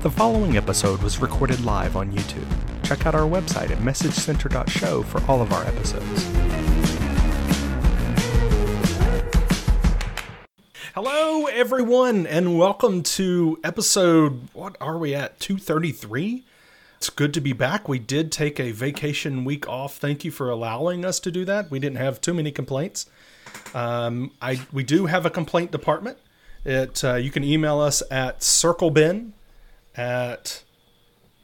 The following episode was recorded live on YouTube. Check out our website at messagecenter.show for all of our episodes. Hello, everyone, and welcome to episode, what are we at, 233? It's good to be back. We did take a vacation week off. Thank you for allowing us to do that. We didn't have too many complaints. Um, I we do have a complaint department. It uh, you can email us at circlebin at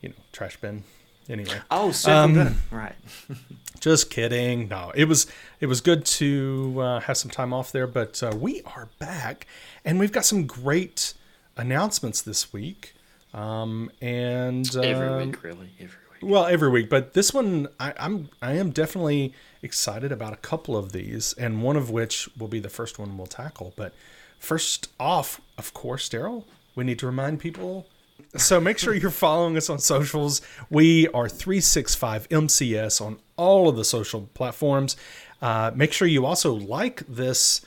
you know trash bin anyway. Oh, Um, bin. Right. Just kidding. No, it was it was good to uh, have some time off there, but uh, we are back, and we've got some great announcements this week. Um, and Every um, week, really. Every week. well, every week, but this one I, I'm I am definitely excited about a couple of these, and one of which will be the first one we'll tackle. But first off, of course, Darrell, we need to remind people. So make sure you're following us on socials. We are 365 MCS on all of the social platforms. Uh, make sure you also like this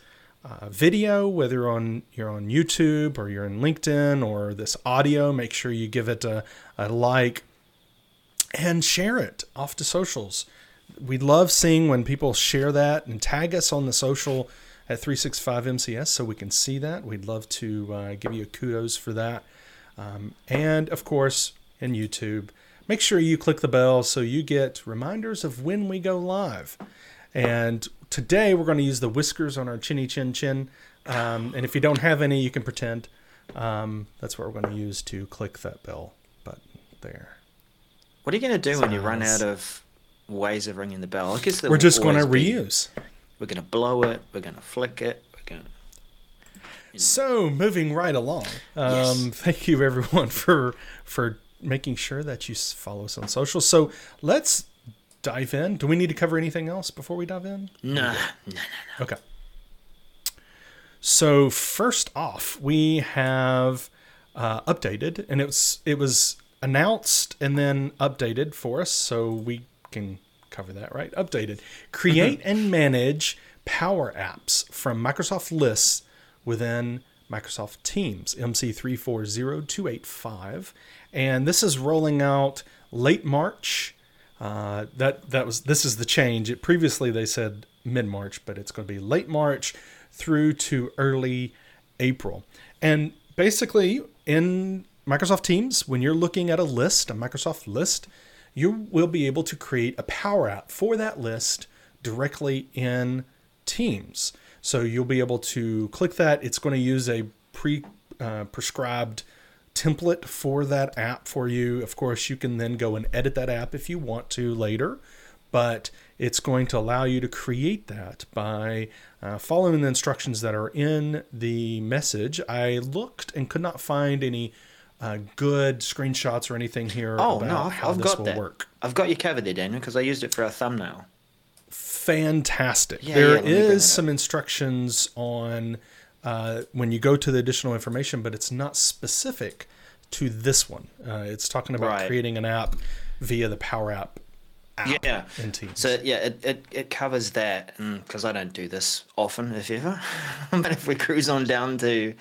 uh, video, whether on you're on YouTube or you're in LinkedIn or this audio. Make sure you give it a, a like and share it off to socials. We love seeing when people share that and tag us on the social at 365MCS so we can see that. We'd love to uh, give you kudos for that. Um, and of course, in YouTube, make sure you click the bell so you get reminders of when we go live. And today we're going to use the whiskers on our chinny chin chin. Um, and if you don't have any, you can pretend. Um, that's what we're going to use to click that bell button there. What are you going to do when you run out of ways of ringing the bell? I guess We're just going to always be- reuse. We're going to blow it. We're going to flick it. We're going to. So moving right along. Um, Yes. Thank you everyone for for making sure that you follow us on social. So let's dive in. Do we need to cover anything else before we dive in? Nah, nah, nah. Okay. So first off, we have uh, updated, and it was it was announced and then updated for us, so we can cover that right. Updated, create and manage Power Apps from Microsoft Lists within Microsoft Teams MC340285, and this is rolling out late March. Uh, that that was this is the change. It previously they said mid March, but it's going to be late March through to early April. And basically, in Microsoft Teams, when you're looking at a list, a Microsoft list, you will be able to create a Power App for that list directly in Teams. So you'll be able to click that. It's going to use a pre uh, prescribed template for that app for you. Of course, you can then go and edit that app if you want to later, but it's going to allow you to create that by uh, following the instructions that are in the message. I looked and could not find any uh, good screenshots or anything here Oh, about no, I've, how I've this got will that. work. I've got you covered there, Daniel, because I used it for a thumbnail. Fantastic. Yeah, there yeah, let me bring it is some instructions on uh, when you go to the additional information, but it's not specific to this one. Uh, it's talking about Right. creating an app via the Power App app Yeah. in Teams. So yeah, it, it, it covers that because I don't do this often, if ever. but if we cruise on down to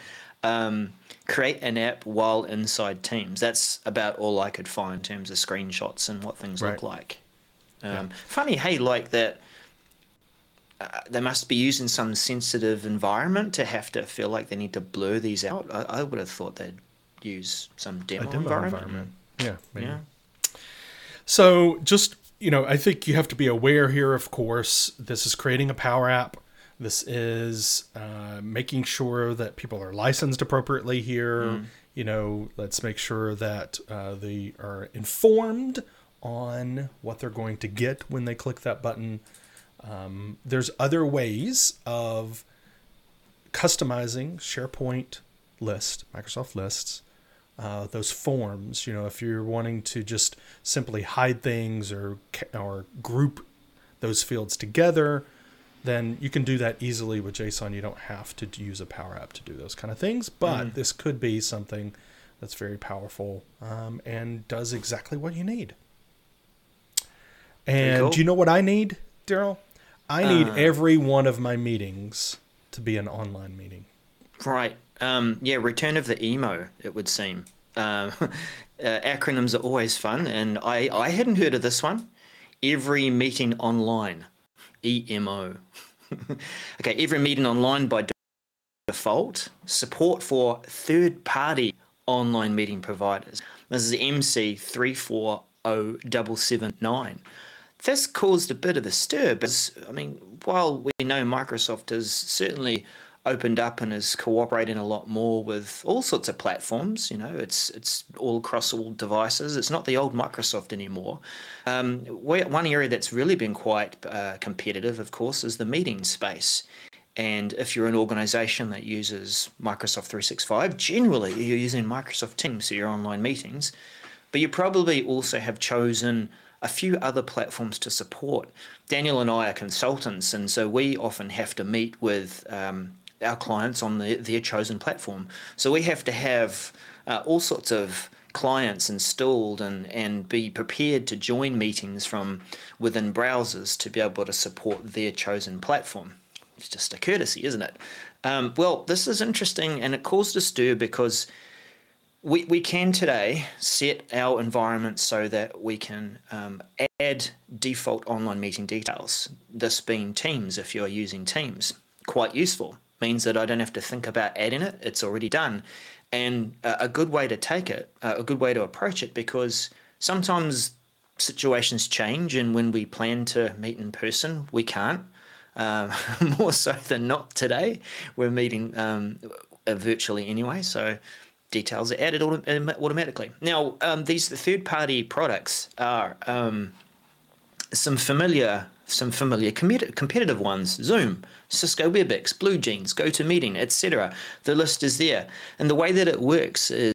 um, create an app while inside Teams, that's about all I could find in terms of screenshots and what things Right. look like. Um, Funny, hey, like that. Uh, they must be using some sensitive environment to have to feel like they need to blur these out. I, I would have thought they'd use some demo, demo environment. environment. Yeah, maybe. Yeah. So just you know, I think you have to be aware here. Of course, this is creating a Power App. This is uh, making sure that people are licensed appropriately here. Mm. You know, let's make sure that uh, they are informed on what they're going to get when they click that button. Um, there's other ways of customizing SharePoint list, Microsoft lists, uh, those forms. You know, if you're wanting to just simply hide things or or group those fields together, then you can do that easily with JSON. You don't have to use a Power App to do those kind of things. But this could be something that's very powerful um, and does exactly what you need. And cool. do you know what I need, Darrell? I need Uh. every one of my meetings to be an online meeting. Right. Um, yeah, return of the emo, it would seem. Um, uh, acronyms are always fun, and I, I hadn't heard of this one. Every meeting online, EMO. okay, every meeting online by default, support for third party online meeting providers. This is MC340779. This caused a bit of a stir, but I mean, while we know Microsoft has certainly opened up and is cooperating a lot more with all sorts of platforms. You know, it's it's all across all devices. It's not the old Microsoft anymore. Um, one area that's really been quite uh, competitive, of course, is the meeting space. And if you're an organization that uses Microsoft 365, generally you're using Microsoft Teams for your online meetings, but you probably also have chosen a few other platforms to support. Daniel and I are consultants, and so we often have to meet with um, our clients on the, their chosen platform. So we have to have uh, all sorts of clients installed and, and be prepared to join meetings from within browsers to be able to support their chosen platform. It's just a courtesy, isn't it? Um, well, this is interesting and it caused a stir because we, we can today set our environment so that we can um, add default online meeting details, this being Teams if you're using Teams. Quite useful means that I don't have to think about adding it, it's already done. And a good way to take it, a good way to approach it, because sometimes situations change, and when we plan to meet in person, we can't. Um, more so than not today, we're meeting um, virtually anyway, so details are added autom- automatically. Now, um, these third party products are um, some familiar some familiar competitive ones Zoom, Cisco WebEx, BlueJeans, GoToMeeting, etc. The list is there. And the way that it works is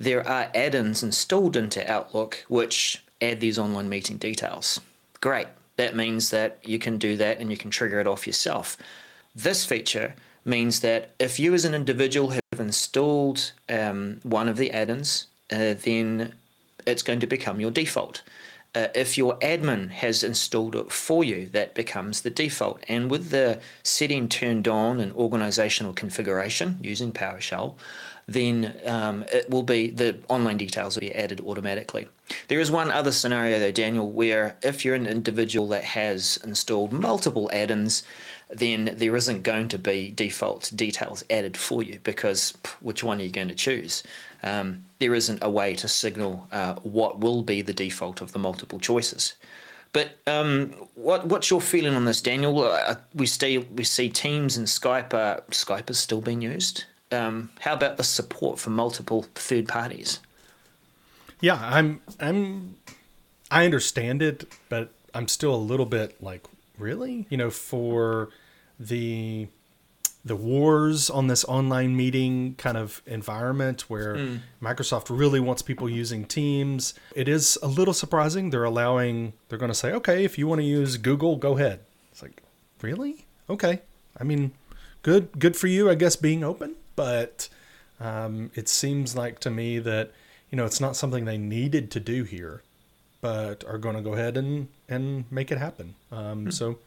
there are add ins installed into Outlook which add these online meeting details. Great. That means that you can do that and you can trigger it off yourself. This feature means that if you as an individual have installed um, one of the add ins, uh, then it's going to become your default uh, if your admin has installed it for you, that becomes the default. And with the setting turned on and organizational configuration using PowerShell, then um, it will be the online details will be added automatically. There is one other scenario though, Daniel, where if you're an individual that has installed multiple add-ins, then there isn't going to be default details added for you because which one are you going to choose? um, there isn't a way to signal uh, what will be the default of the multiple choices. But um, what what's your feeling on this, Daniel? Uh, we see we see Teams and Skype. Uh, Skype is still being used. Um, how about the support for multiple third parties? Yeah, I'm I'm I understand it, but I'm still a little bit like, really, you know, for the the wars on this online meeting kind of environment where mm. Microsoft really wants people using Teams. It is a little surprising. They're allowing, they're going to say, okay, if you want to use Google, go ahead. It's like, really? Okay. I mean, good, good for you, I guess, being open. But um, it seems like to me that, you know, it's not something they needed to do here, but are going to go ahead and, and make it happen. Um, mm. So,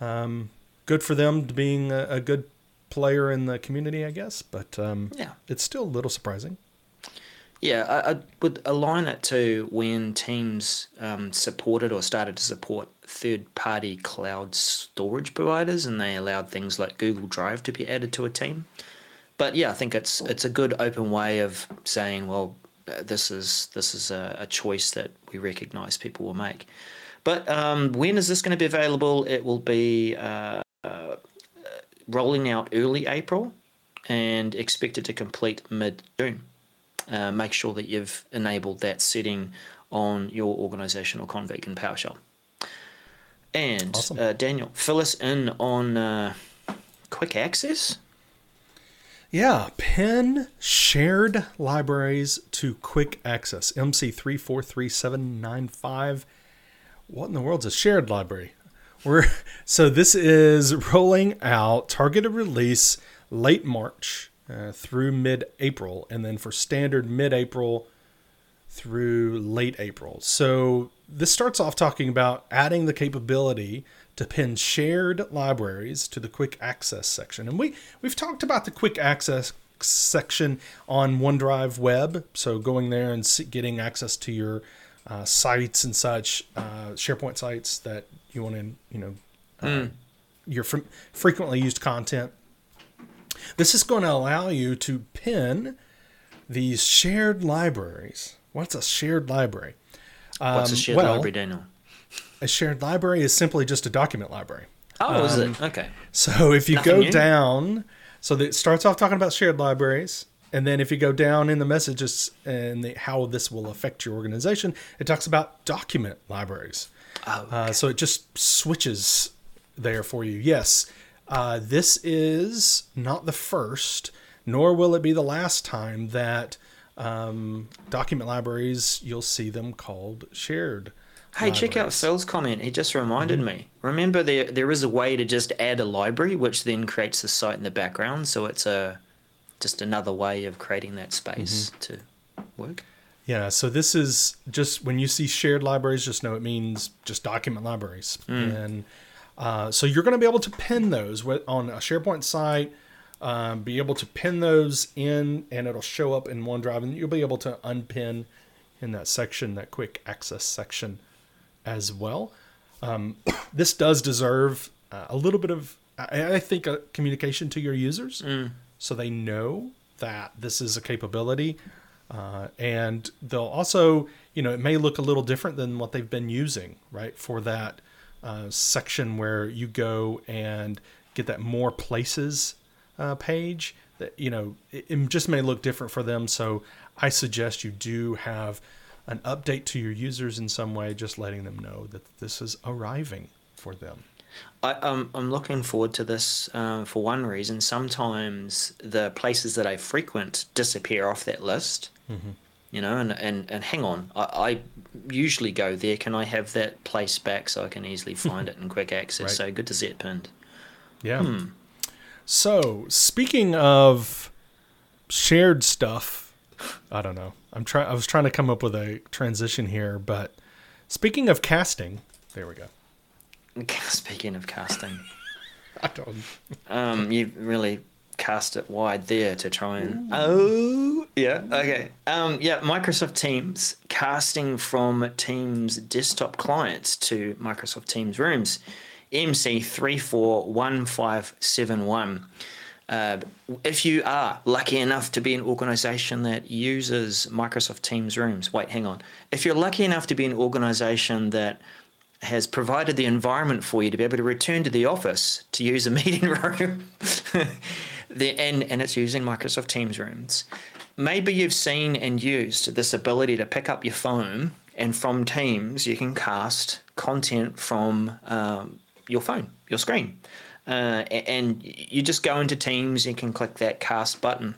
um, good for them being a, a good player in the community, I guess. But um, yeah, it's still a little surprising. Yeah, I, I would align it to when teams um, supported or started to support third-party cloud storage providers, and they allowed things like Google Drive to be added to a team. But yeah, I think it's it's a good open way of saying, well, uh, this is this is a, a choice that we recognise people will make. But um, when is this going to be available? It will be uh, rolling out early April and expected to complete mid June. Uh, make sure that you've enabled that setting on your organizational config in PowerShell. And awesome. uh, Daniel, fill us in on uh, quick access. Yeah, pin shared libraries to quick access. MC343795. What in the world's a shared library? We're so this is rolling out targeted release late March uh, through mid April, and then for standard mid April through late April. So this starts off talking about adding the capability to pin shared libraries to the quick access section. And we we've talked about the quick access section on OneDrive Web. So going there and getting access to your uh, sites and such, uh, SharePoint sites that you want to, you know, uh, your fr- frequently used content. This is going to allow you to pin these shared libraries. What's a shared library? What's a Um, shared well, library, Daniel? A shared library is simply just a document library. Oh, is it? Okay. So if you Nothing go new? down, so it starts off talking about shared libraries, and then if you go down in the messages and the, how this will affect your organization, it talks about document libraries. Oh, Uh, so it just switches there for you. Yes, uh, this is not the first, nor will it be the last time that um, document libraries you'll see them called shared. Hey, check out. Phil's comment. He just reminded Mm-hmm. me. Remember, there there is a way to just add a library, which then creates the site in the background. So it's a just another way of creating that space Mm-hmm. to work. Yeah, so this is just when you see shared libraries, just know it means just document libraries. And uh, so you're going to be able to pin those on a SharePoint site, um, be able to pin those in, and it'll show up in OneDrive, and you'll be able to unpin in that section, that quick access section as well. Um, this does deserve uh, a little bit of, I, I think, uh communication to your users so they know that this is a capability. Uh, and they'll also, you know, it may look a little different than what they've been using, right? For that uh, section where you go and get that more places uh, page, that, you know, it, it just may look different for them. So I suggest you do have an update to your users in some way, just letting them know that this is arriving for them. I, um, I'm looking forward to this uh, for one reason. Sometimes the places that I frequent disappear off that list. Mm-hmm. You know, and, and, and hang on, I, I usually go there. Can I have that place back so I can easily find it in quick access? Right. So good to see it pinned. Yeah. So speaking of shared stuff, I don't know. I'm trying. I was trying to come up with a transition here, but speaking of casting, there we go. Speaking of casting, I don't. um, you really cast it wide there to try and. Oh, yeah. Okay. Um, yeah. Microsoft Teams casting from Teams desktop clients to Microsoft Teams rooms, MC three four one five seven one. Uh, if you are lucky enough to be an organization that uses Microsoft Teams rooms, wait, hang on. If you're lucky enough to be an organization that has provided the environment for you to be able to return to the office to use a meeting room, the, and, and it's using Microsoft Teams rooms. Maybe you've seen and used this ability to pick up your phone and from Teams you can cast content from um, your phone, your screen. Uh, and you just go into Teams, you can click that cast button.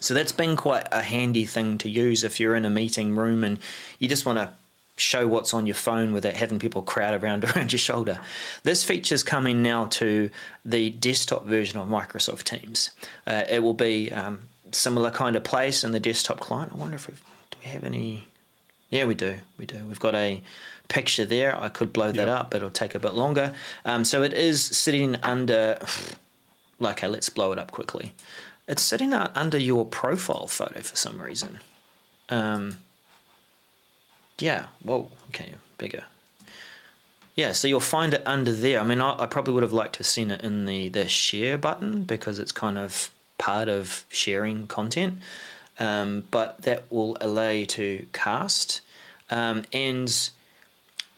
So that's been quite a handy thing to use if you're in a meeting room and you just want to show what's on your phone without having people crowd around around your shoulder. This feature is coming now to the desktop version of Microsoft Teams. Uh, it will be um, similar kind of place in the desktop client. I wonder if we do we have any. Yeah, we do. We do. We've got a picture there. I could blow that Yep. up. But it'll take a bit longer. Um, so it is sitting under. Okay, let's blow it up quickly. It's sitting under your profile photo for some reason. Um, yeah. Whoa. Okay. Bigger. Yeah. So you'll find it under there. I mean, I, I probably would have liked to have seen it in the the share button because it's kind of part of sharing content. Um, but that will allow you to cast. Um, and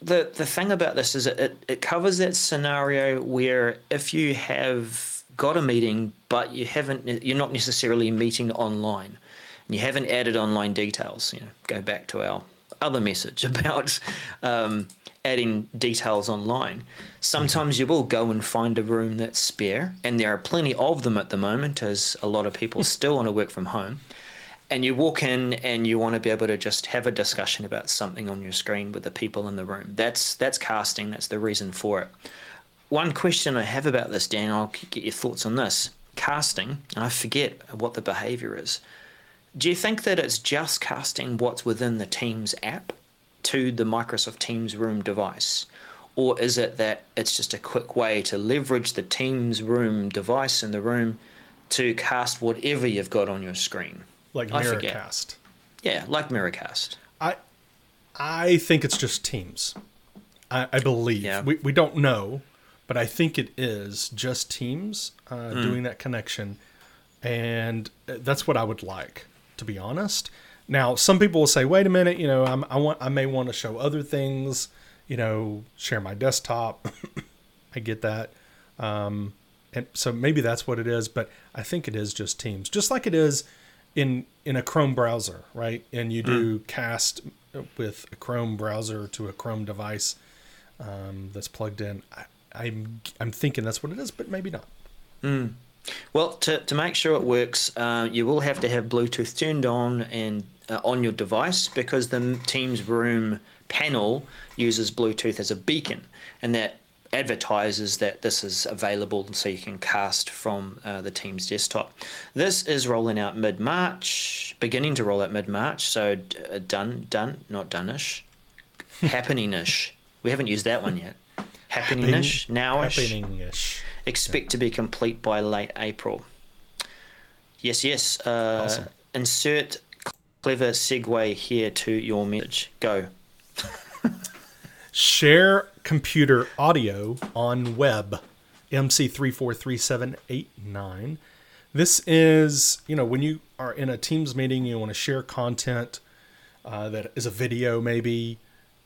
the the thing about this is it, it, covers that scenario where if you have got a meeting but you haven't you're not necessarily meeting online and you haven't added online details you know go back to our other message about um, adding details online sometimes you will go and find a room that's spare and there are plenty of them at the moment as a lot of people still want to work from home and you walk in and you want to be able to just have a discussion about something on your screen with the people in the room. That's that's casting. That's the reason for it. One question I have about this, Dan, I'll get your thoughts on this. Casting, and I forget what the behavior is. Do you think that it's just casting what's within the Teams app to the Microsoft Teams Room device? Or is it that it's just a quick way to leverage the Teams Room device in the room to cast whatever you've got on your screen. Like. Miracast. Yeah, like Miracast. I I think it's just Teams. I, I believe. Yeah. We we don't know, but I think it is just Teams uh, Hmm. doing that connection, and uh, that's what I would like, to be honest. Now, some people will say, "Wait a minute, you know, I'm, I want, I may want to show other things, you know, share my desktop." I get that, um, and so maybe that's what it is. But I think it is just Teams, just like it is in in a Chrome browser, right? And you do cast with a Chrome browser to a Chrome device um, that's plugged in. I, I'm I'm thinking that's what it is, but maybe not. Well, to, to make sure it works, uh, you will have to have Bluetooth turned on and uh, on your device because the Teams Room panel uses Bluetooth as a beacon, and that advertises that this is available so you can cast from uh, the Teams desktop. This is rolling out mid March, beginning to roll out mid March, so d- uh, done, done, not done-ish, happening-ish. We haven't used that one yet. Happening-ish, now-ish Happening-ish. Expect to be complete by late April. Yes, yes. Uh, Awesome. Insert clever segue here to your message. Go. Share computer audio on web. MC343789. This is, you know, when you are in a Teams meeting, you want to share content uh, that is a video, maybe,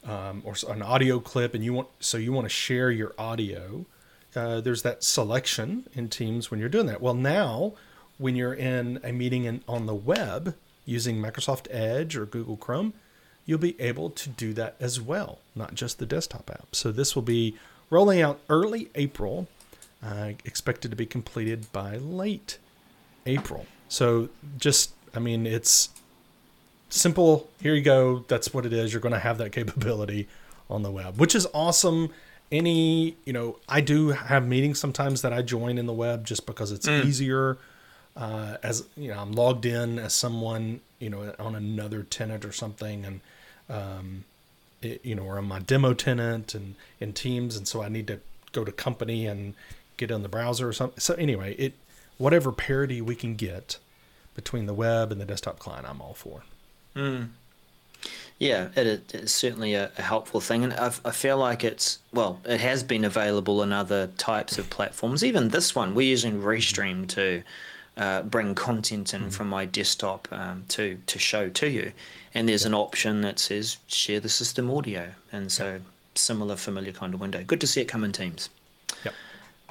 um, or an audio clip, and you want so you want to share your audio. Uh, there's that selection in Teams when you're doing that. Well, now when you're in a meeting in, on the web using Microsoft Edge or Google Chrome, you'll be able to do that as well, not just the desktop app. So this will be rolling out early April, uh, expected to be completed by late April. So just, I mean, it's simple. Here you go. That's what it is. You're going to have that capability on the web, which is awesome. Any, you know, I do have meetings sometimes that I join in the web just because it's easier. Uh, as you know, I'm logged in as someone, you know, on another tenant or something, and um, it, you know, or I'm my demo tenant and in Teams, and so I need to go to company and get in the browser or something. So anyway, it whatever parity we can get between the web and the desktop client, I'm all for. Yeah, it, it- it's certainly a, a helpful thing, and I, I feel like it's well, it has been available in other types of platforms. Even this one, we're using Restream to uh, bring content in from my desktop um, to to show to you, and there's an option that says share the system audio, and so similar, familiar kind of window. Good to see it come in Teams. Yep.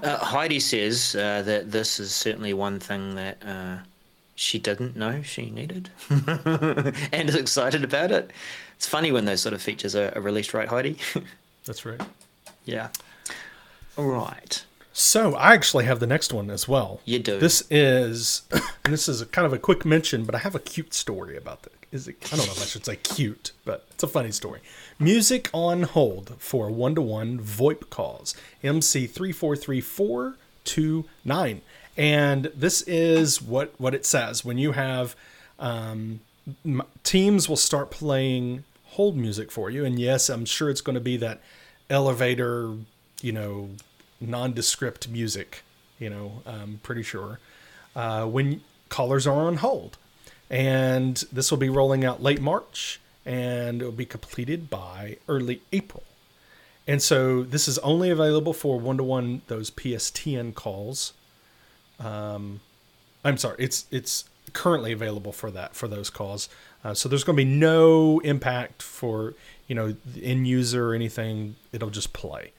Uh, Heidi says uh, that this is certainly one thing that uh, she didn't know she needed and is excited about it. It's funny when those sort of features are, are released, right, Heidi? That's right. yeah. All right. So I actually have the next one as well. You do. This is, and this is a kind of a quick mention, but I have a cute story about that. Is it? I don't know if I should say cute, but it's a funny story. Music on hold for one-to-one VoIP calls. MC three four three four two nine, and this is what what it says when you have. Um, teams will start playing hold music for you, and yes, I'm sure it's going to be that elevator, you know, nondescript music. You know, I'm pretty sure uh, when callers are on hold, and this will be rolling out late March, and it will be completed by early April. And so this is only available for one-to-one those PSTN calls. Um, I'm sorry, it's it's currently available for that for those calls. Uh, so there's going to be no impact for you know the end user or anything. It'll just play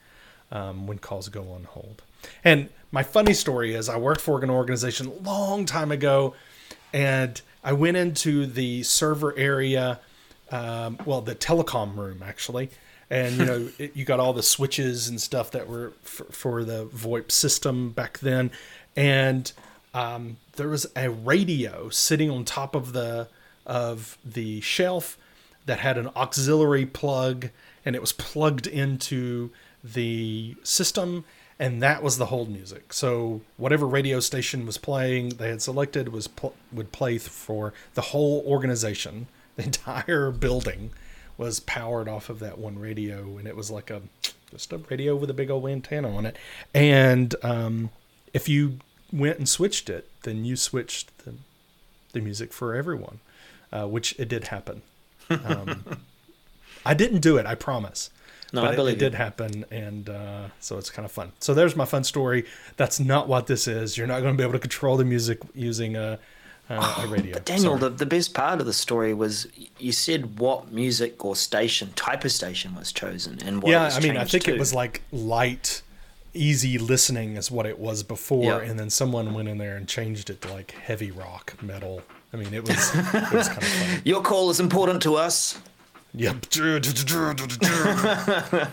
um, when calls go on hold. And my funny story is I worked for an organization a long time ago, and I went into the server area, um, well, the telecom room actually, and you know it, you got all the switches and stuff that were for, for the VoIP system back then, and um, there was a radio sitting on top of the of the shelf that had an auxiliary plug and it was plugged into the system and that was the hold music. So whatever radio station was playing they had selected was pl- would play for the whole organization. The entire building was powered off of that one radio and it was like a just a radio with a big old antenna on it. And um, if you went and switched it, then you switched the, the music for everyone, uh, which it did happen. Um, I didn't do it, I promise. No, but I it- believe it, did happen, and uh, so it's kind of fun. So there's my fun story. That's not what this is. You're not going to be able to control the music using a, a, a radio. But Daniel, Sorry. the, the best part of the story was you said what music or station, type of station was chosen and what it yeah, I mean, I think it was like light, easy listening is what it was before, Yeah. and then someone went in there and changed it to like heavy rock, metal. I mean, it was it was kind of fun. Your call is important to us. Yep.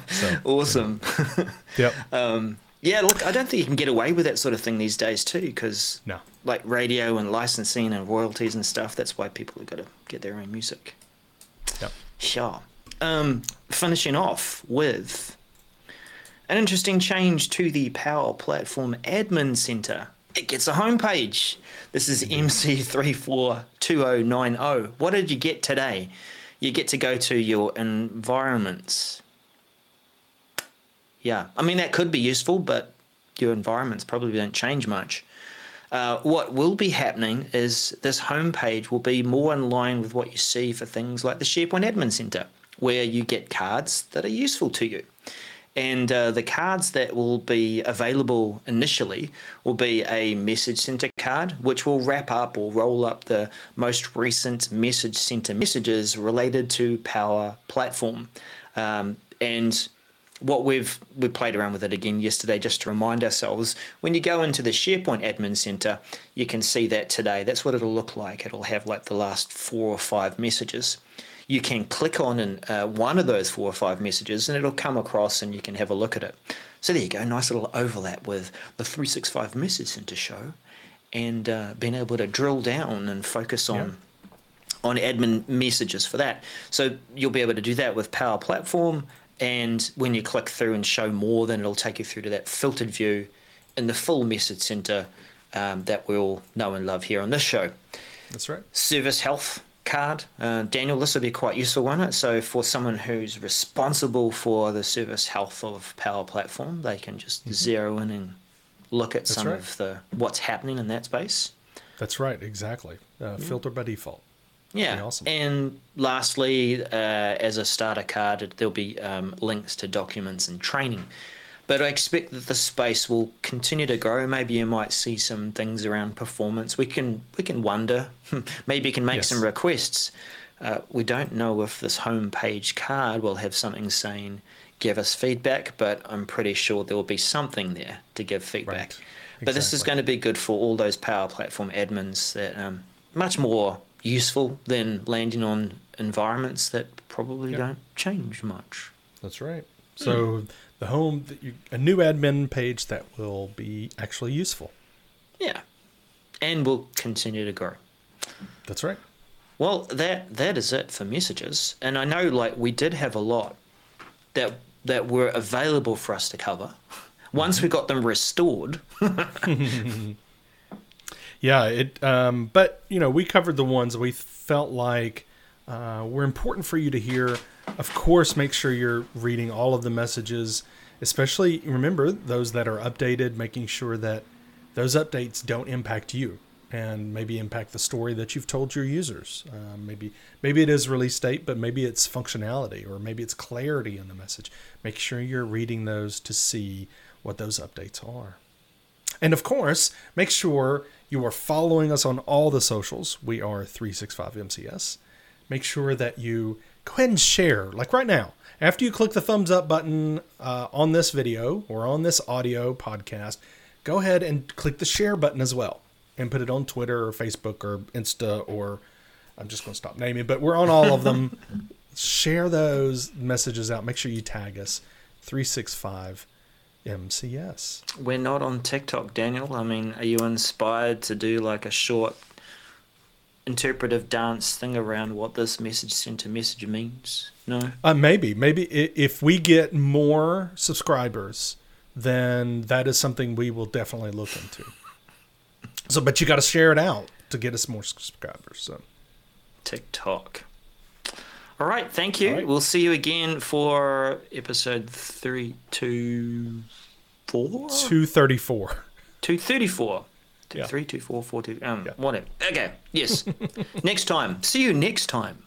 so, Awesome. yep. Um, yeah, look, I don't think you can get away with that sort of thing these days too, because No. like radio and licensing and royalties and stuff. That's why people have got to get their own music. Yep. Sure. Um, finishing off with an interesting change to the Power Platform Admin Center. It gets a homepage. This is MC342090. What did you get today? You get to go to your environments. Yeah, I mean, that could be useful, but your environments probably don't change much. Uh, what will be happening is this homepage will be more in line with what you see for things like the SharePoint Admin Center, where you get cards that are useful to you. And uh, the cards that will be available initially will be a message center card, which will wrap up or roll up the most recent message center messages related to Power Platform. Um, and what we've we played around with it again yesterday just to remind ourselves when you go into the SharePoint admin center you can see that today. That's what it'll look like. It'll have like the last four or five messages you can click on an, uh, one of those four or five messages and it'll come across and you can have a look at it so there you go nice little overlap with the 365 message center show and uh, being able to drill down and focus on on admin messages for that. So you'll be able to do that with Power Platform. And when you click through and show more, then it'll take you through to that filtered view in the full message center um, that we all know and love here on this show. That's right. Service health card. Uh, Daniel, this will be quite useful, won't it? So for someone who's responsible for the service health of Power Platform, they can just zero in and look at some right. of the what's happening in that space. That's right. Exactly. Uh. Filter by default. Yeah. Awesome. And lastly, uh, as a starter card, there'll be um, links to documents and training. But I expect that the space will continue to grow. Maybe you might see some things around performance. We can we can wonder. Maybe you can make Yes. some requests. Uh, we don't know if this homepage card will have something saying "give us feedback," but I'm pretty sure there will be something there to give feedback. Right. But this is going to be good for all those Power Platform admins that um, much more useful than landing on environments that probably Yep. don't change much. That's right. So the home, that you, a new admin page that will be actually useful. Yeah, and will continue to grow. That's right. Well, that that is it for messages, and I know like we did have a lot that that were available for us to cover. Once we got them restored, Yeah. It. Um. But you know, we covered the ones we felt like uh, were important for you to hear. Of course, make sure you're reading all of the messages, especially remember those that are updated, making sure that those updates don't impact you and maybe impact the story that you've told your users. Um, maybe maybe it is release date, but maybe it's functionality or maybe it's clarity in the message. Make sure you're reading those to see what those updates are. And of course, make sure you are following us on all the socials. We are 365MCS. Make sure that you go ahead and share, like right now. After you click the thumbs up button uh, on this video or on this audio podcast, go ahead and click the share button as well and put it on Twitter or Facebook or Insta or I'm just going to stop naming, but we're on all of them. share those messages out. Make sure you tag us 365 MCS. we're not on TikTok, Daniel. I mean, are you inspired to do like a short interpretive dance thing around what this message center message means? No. Uh, maybe, maybe if we get more subscribers, then that is something we will definitely look into. So, but you got to share it out to get us more subscribers. So, TikTok. All right, thank you. Right. We'll see you again for episode three, two, four, two thirty four. two thirty-four. Two, yeah. three, two, four, four, two, um, yeah. whatever. Okay, yes. next time. See you next time.